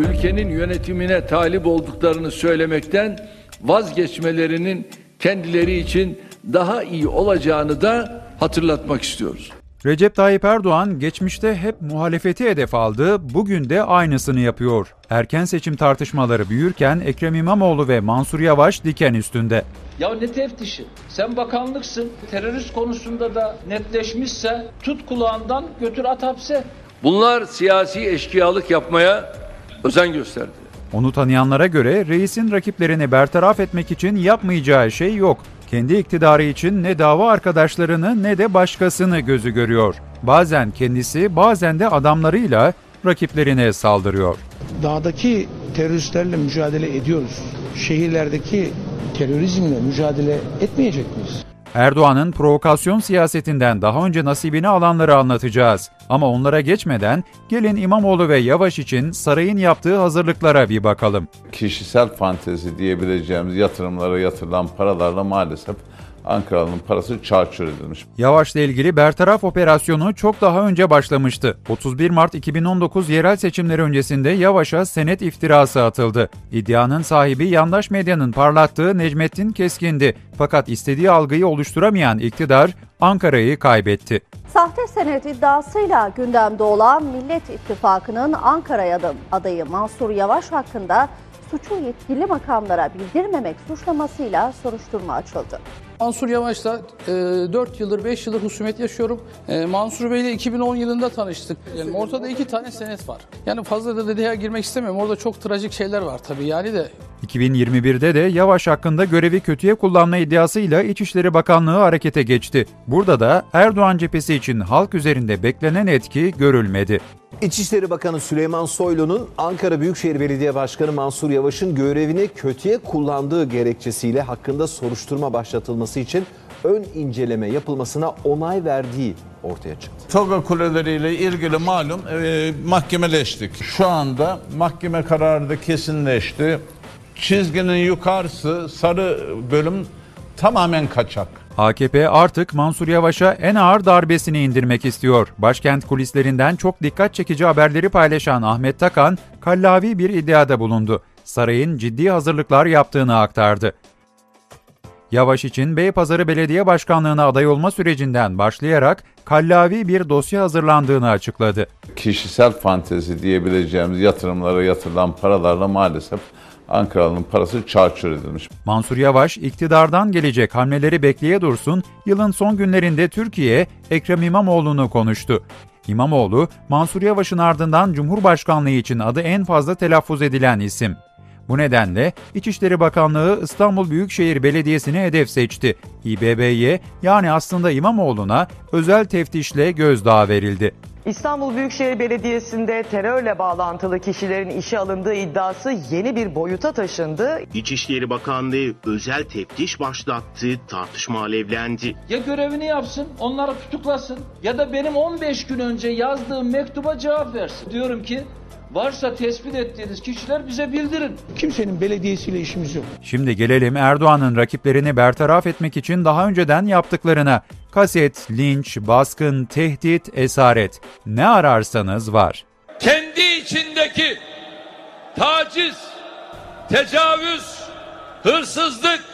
ülkenin yönetimine talip olduklarını söylemekten vazgeçmelerinin kendileri için daha iyi olacağını da hatırlatmak istiyoruz. Recep Tayyip Erdoğan geçmişte hep muhalefeti hedef aldı, bugün de aynısını yapıyor. Erken seçim tartışmaları büyürken Ekrem İmamoğlu ve Mansur Yavaş diken üstünde. Ya ne teftişi? Sen bakanlıksın. Terörist konusunda da netleşmişse tut kulağından götür at hapse. Bunlar siyasi eşkıyalık yapmaya özen gösterdi. Onu tanıyanlara göre reisin rakiplerini bertaraf etmek için yapmayacağı şey yok. Kendi iktidarı için ne dava arkadaşlarını ne de başkasını gözü görüyor. Bazen kendisi, bazen de adamlarıyla rakiplerine saldırıyor. Dağdaki teröristlerle mücadele ediyoruz. Şehirlerdeki terörizmle mücadele etmeyecek miyiz? Erdoğan'ın provokasyon siyasetinden daha önce nasibini alanları anlatacağız. Ama onlara geçmeden gelin İmamoğlu ve Yavaş için sarayın yaptığı hazırlıklara bir bakalım. Kişisel fantezi diyebileceğimiz yatırımlara yatırılan paralarla maalesef Ankaralı'nın parası çarçur edilmiş. Yavaş'la ilgili bertaraf operasyonu çok daha önce başlamıştı. 31 Mart 2019 yerel seçimleri öncesinde Yavaş'a senet iftirası atıldı. İddianın sahibi yandaş medyanın parlattığı Necmettin Keskin'di. Fakat istediği algıyı oluşturamayan iktidar Ankara'yı kaybetti. Sahte senet iddiasıyla gündemde olan Millet İttifakı'nın Ankara'ya adayı Mansur Yavaş hakkında suçu yetkili makamlara bildirmemek suçlamasıyla soruşturma açıldı. Mansur Yavaş'la e, 4 yıldır 5 yıldır husumet yaşıyorum. E, Mansur Bey ile 2010 yılında tanıştık. Yani ortada iki tane senet var. Yani fazla da detaya girmek istemiyorum. Orada çok trajik şeyler var tabii yani de. 2021'de de Yavaş hakkında görevi kötüye kullanma iddiasıyla İçişleri Bakanlığı harekete geçti. Burada da Erdoğan cephesi için halk üzerinde beklenen etki görülmedi. İçişleri Bakanı Süleyman Soylu'nun Ankara Büyükşehir Belediye Başkanı Mansur Yavaş'ın görevini kötüye kullandığı gerekçesiyle hakkında soruşturma başlatılması için ön inceleme yapılmasına onay verdiği ortaya çıktı. Toga kuleleriyle ilgili malum e, mahkemeleştik. Şu anda mahkeme kararı da kesinleşti. Çizginin yukarısı sarı bölüm tamamen kaçak. AKP artık Mansur Yavaş'a en ağır darbesini indirmek istiyor. Başkent kulislerinden çok dikkat çekici haberleri paylaşan Ahmet Takan, kallavi bir iddiada bulundu. Sarayın ciddi hazırlıklar yaptığını aktardı. Yavaş için Beypazarı Belediye Başkanlığı'na aday olma sürecinden başlayarak kallavi bir dosya hazırlandığını açıkladı. Kişisel fantezi diyebileceğimiz yatırımlara yatırılan paralarla maalesef Ankaralı'nın parası çarçur edilmiş. Mansur Yavaş iktidardan gelecek hamleleri bekleye dursun, yılın son günlerinde Türkiye Ekrem İmamoğlu'nu konuştu. İmamoğlu, Mansur Yavaş'ın ardından Cumhurbaşkanlığı için adı en fazla telaffuz edilen isim. Bu nedenle İçişleri Bakanlığı İstanbul Büyükşehir Belediyesi'ni hedef seçti. İBB'ye yani aslında İmamoğlu'na özel teftişle gözdağı verildi. İstanbul Büyükşehir Belediyesi'nde terörle bağlantılı kişilerin işe alındığı iddiası yeni bir boyuta taşındı. İçişleri Bakanlığı özel teftiş başlattı, tartışma alevlendi. Ya görevini yapsın, onları tutuklasın ya da benim 15 gün önce yazdığım mektuba cevap versin. Diyorum ki Varsa tespit ettiğiniz kişiler bize bildirin. Kimsenin belediyesiyle işimiz yok. Şimdi gelelim Erdoğan'ın rakiplerini bertaraf etmek için daha önceden yaptıklarına. Kaset, linç, baskın, tehdit, esaret. Ne ararsanız var. Kendi içindeki taciz, tecavüz, hırsızlık,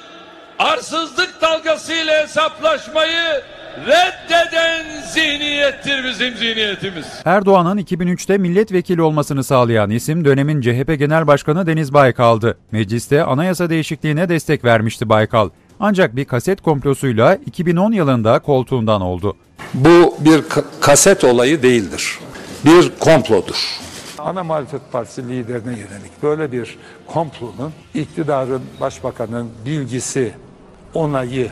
arsızlık dalgasıyla hesaplaşmayı reddeden zihniyettir bizim zihniyetimiz. Erdoğan'ın 2003'te milletvekili olmasını sağlayan isim dönemin CHP Genel Başkanı Deniz Baykal'dı. Mecliste anayasa değişikliğine destek vermişti Baykal. Ancak bir kaset komplosuyla 2010 yılında koltuğundan oldu. Bu bir kaset olayı değildir. Bir komplodur. Ana Muhalefet Partisi liderine yönelik böyle bir komplonun iktidarın, başbakanın bilgisi, onayı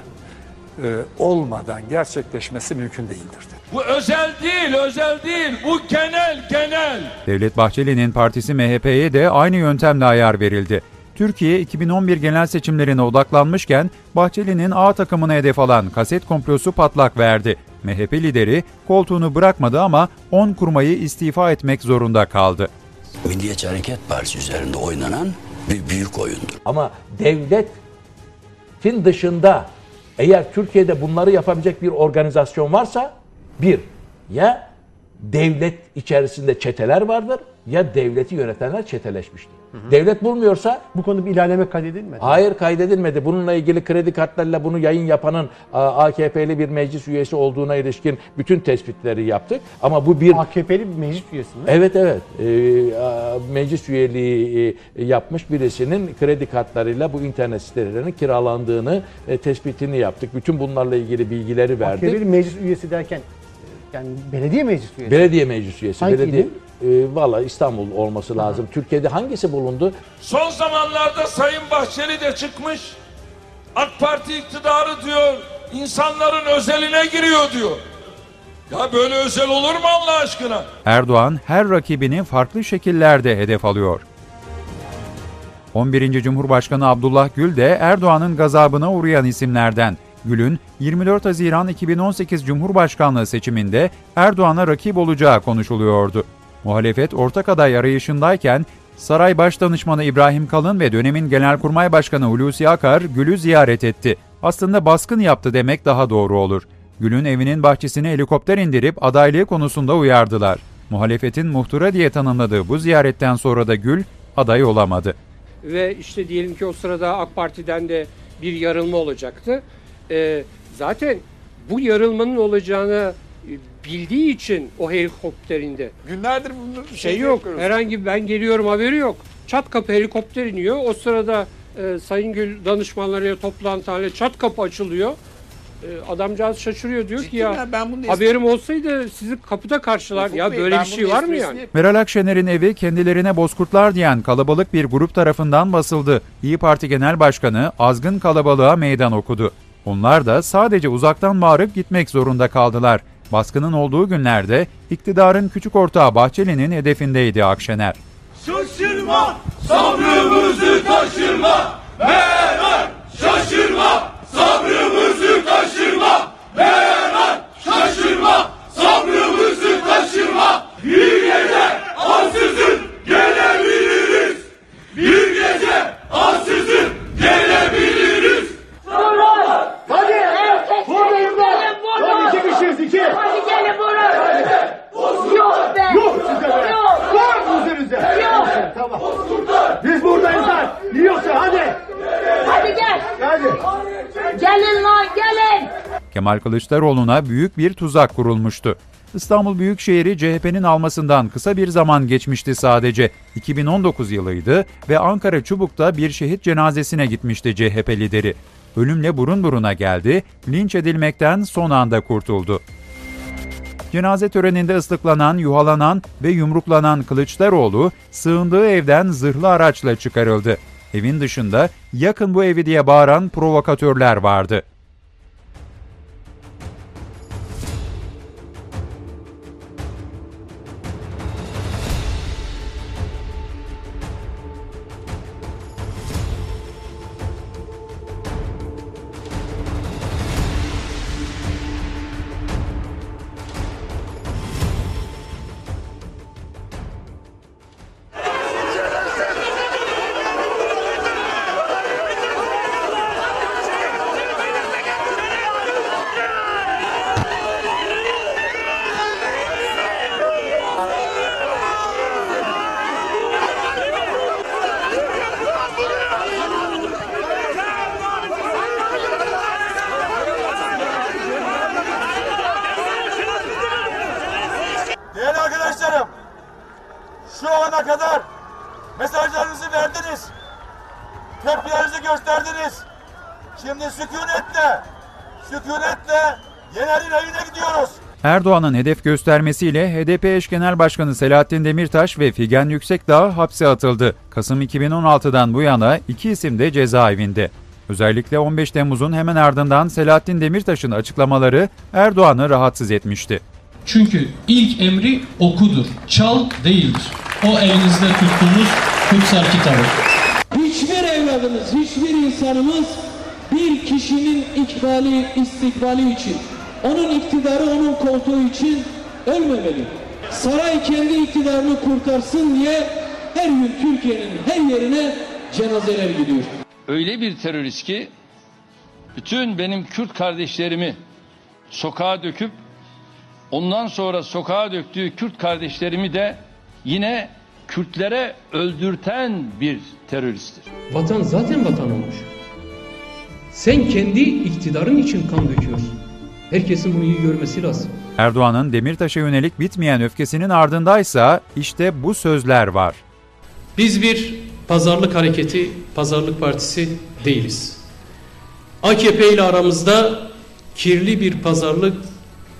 e, olmadan gerçekleşmesi mümkün değildir. Bu özel değil, özel değil. Bu genel, genel. Devlet Bahçeli'nin partisi MHP'ye de aynı yöntemle ayar verildi. Türkiye 2011 genel seçimlerine odaklanmışken Bahçeli'nin A takımına hedef alan kaset komplosu patlak verdi. MHP lideri koltuğunu bırakmadı ama 10 kurmayı istifa etmek zorunda kaldı. Milliyetçi Hareket Partisi üzerinde oynanan bir büyük oyundur. Ama devletin dışında eğer Türkiye'de bunları yapabilecek bir organizasyon varsa bir ya devlet içerisinde çeteler vardır ya devleti yönetenler çeteleşmişti. Devlet bulmuyorsa Bu konuda bir ilerleme kaydedilmedi. Hayır kaydedilmedi. Bununla ilgili kredi kartlarıyla bunu yayın yapanın AKP'li bir meclis üyesi olduğuna ilişkin bütün tespitleri yaptık. Ama bu bir AKP'li bir meclis üyesi mi? Evet evet. A, meclis üyeliği e, yapmış birisinin kredi kartlarıyla bu internet sitelerinin kiralandığını e, tespitini yaptık. Bütün bunlarla ilgili bilgileri verdik. AKP'li meclis üyesi derken yani belediye meclis üyesi. Belediye meclis üyesi. Hangi belediye, ilin? E, Valla İstanbul olması lazım. Türkiye'de hangisi bulundu? Son zamanlarda Sayın Bahçeli de çıkmış. AK Parti iktidarı diyor, insanların özeline giriyor diyor. Ya böyle özel olur mu Allah aşkına? Erdoğan her rakibini farklı şekillerde hedef alıyor. 11. Cumhurbaşkanı Abdullah Gül de Erdoğan'ın gazabına uğrayan isimlerden. Gül'ün 24 Haziran 2018 Cumhurbaşkanlığı seçiminde Erdoğan'a rakip olacağı konuşuluyordu. Muhalefet ortak aday arayışındayken Saray Başdanışmanı İbrahim Kalın ve dönemin Genelkurmay Başkanı Hulusi Akar Gül'ü ziyaret etti. Aslında baskın yaptı demek daha doğru olur. Gül'ün evinin bahçesine helikopter indirip adaylığı konusunda uyardılar. Muhalefetin muhtıra diye tanımladığı bu ziyaretten sonra da Gül aday olamadı. ve işte diyelim ki o sırada AK Parti'den de bir yarılma olacaktı. Ee, zaten bu yarılmanın olacağını bildiği için o helikopterinde Günlerdir bunu şey yok. Herhangi ben geliyorum haberi yok. Çat kapı helikopter iniyor. O sırada e, Sayın Gül danışmanlarıyla toplantı halinde çat kapı açılıyor. E, adamcağız şaşırıyor diyor ki ya, ya, ben bunun haberim olsaydı sizi kapıda karşılar. Ufuk ya Bey, böyle bir şey var mı yani? Meral Akşener'in evi kendilerine bozkurtlar diyen kalabalık bir grup tarafından basıldı. İyi Parti Genel Başkanı azgın kalabalığa meydan okudu. Onlar da sadece uzaktan bağırıp gitmek zorunda kaldılar. Baskının olduğu günlerde iktidarın küçük ortağı Bahçeli'nin hedefindeydi Akşener. Şaşırma, sabrımızı taşırma. Meral, şaşırma, sabrımızı taşırma. Meral, şaşırma, sabrımızı taşırma. Bir gece ansızın gelebiliriz. Bir gece ansızın gelebiliriz. Hadi! Vurun be! Hadi çekişiriz iki! Hadi gelin vurun! Yok be! Yok size be! Yok! Var mı üzerinize? Yok! Tamam. Biz buradayız lan. Yiyorsa hadi. Hadi gel! Hadi. Gelin lan gelin! Kemal Kılıçdaroğlu'na büyük bir tuzak kurulmuştu. İstanbul Büyükşehir'i CHP'nin almasından kısa bir zaman geçmişti sadece. 2019 yılıydı ve Ankara Çubuk'ta bir şehit cenazesine gitmişti CHP lideri. Ölümle burun buruna geldi, linç edilmekten son anda kurtuldu. Cenaze töreninde ıslıklanan, yuhalanan ve yumruklanan Kılıçdaroğlu sığındığı evden zırhlı araçla çıkarıldı. Evin dışında yakın bu evi diye bağıran provokatörler vardı. Verdiniz. Tepkilerinizi gösterdiniz. Şimdi sükunetle, sükunetle Yener'in evine gidiyoruz. Erdoğan'ın hedef göstermesiyle HDP eş genel başkanı Selahattin Demirtaş ve Figen Yüksekdağ hapse atıldı. Kasım 2016'dan bu yana iki isim de cezaevinde. Özellikle 15 Temmuz'un hemen ardından Selahattin Demirtaş'ın açıklamaları Erdoğan'ı rahatsız etmişti. Çünkü ilk emri okudur, çal değildir. O elinizde tuttuğunuz kutsal kitabı. Hiçbir evladımız, hiçbir insanımız bir kişinin ikbali, istikbali için, onun iktidarı, onun koltuğu için ölmemeli. Saray kendi iktidarını kurtarsın diye her gün Türkiye'nin her yerine cenazeler gidiyor. Öyle bir terörist ki bütün benim Kürt kardeşlerimi sokağa döküp ondan sonra sokağa döktüğü Kürt kardeşlerimi de yine Kürtlere öldürten bir teröristtir. Vatan zaten vatan olmuş. Sen kendi iktidarın için kan döküyorsun. Herkesin bunu iyi görmesi lazım. Erdoğan'ın Demirtaş'a yönelik bitmeyen öfkesinin ardındaysa işte bu sözler var. Biz bir pazarlık hareketi, pazarlık partisi değiliz. AKP ile aramızda kirli bir pazarlık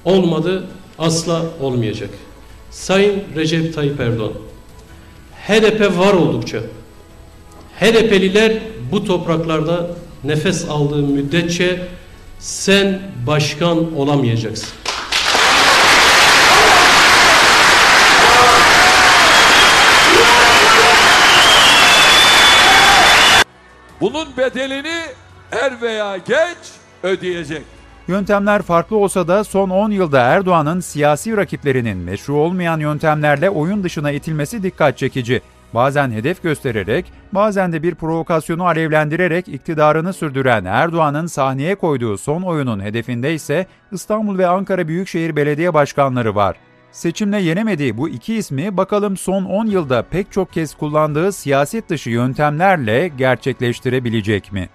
olmadı, asla olmayacak. Sayın Recep Tayyip Erdoğan, HDP var oldukça, HDP'liler bu topraklarda nefes aldığı müddetçe sen başkan olamayacaksın. Bunun bedelini er veya geç ödeyecek. Yöntemler farklı olsa da son 10 yılda Erdoğan'ın siyasi rakiplerinin meşru olmayan yöntemlerle oyun dışına itilmesi dikkat çekici. Bazen hedef göstererek, bazen de bir provokasyonu alevlendirerek iktidarını sürdüren Erdoğan'ın sahneye koyduğu son oyunun hedefinde ise İstanbul ve Ankara Büyükşehir Belediye Başkanları var. Seçimle yenemediği bu iki ismi bakalım son 10 yılda pek çok kez kullandığı siyaset dışı yöntemlerle gerçekleştirebilecek mi?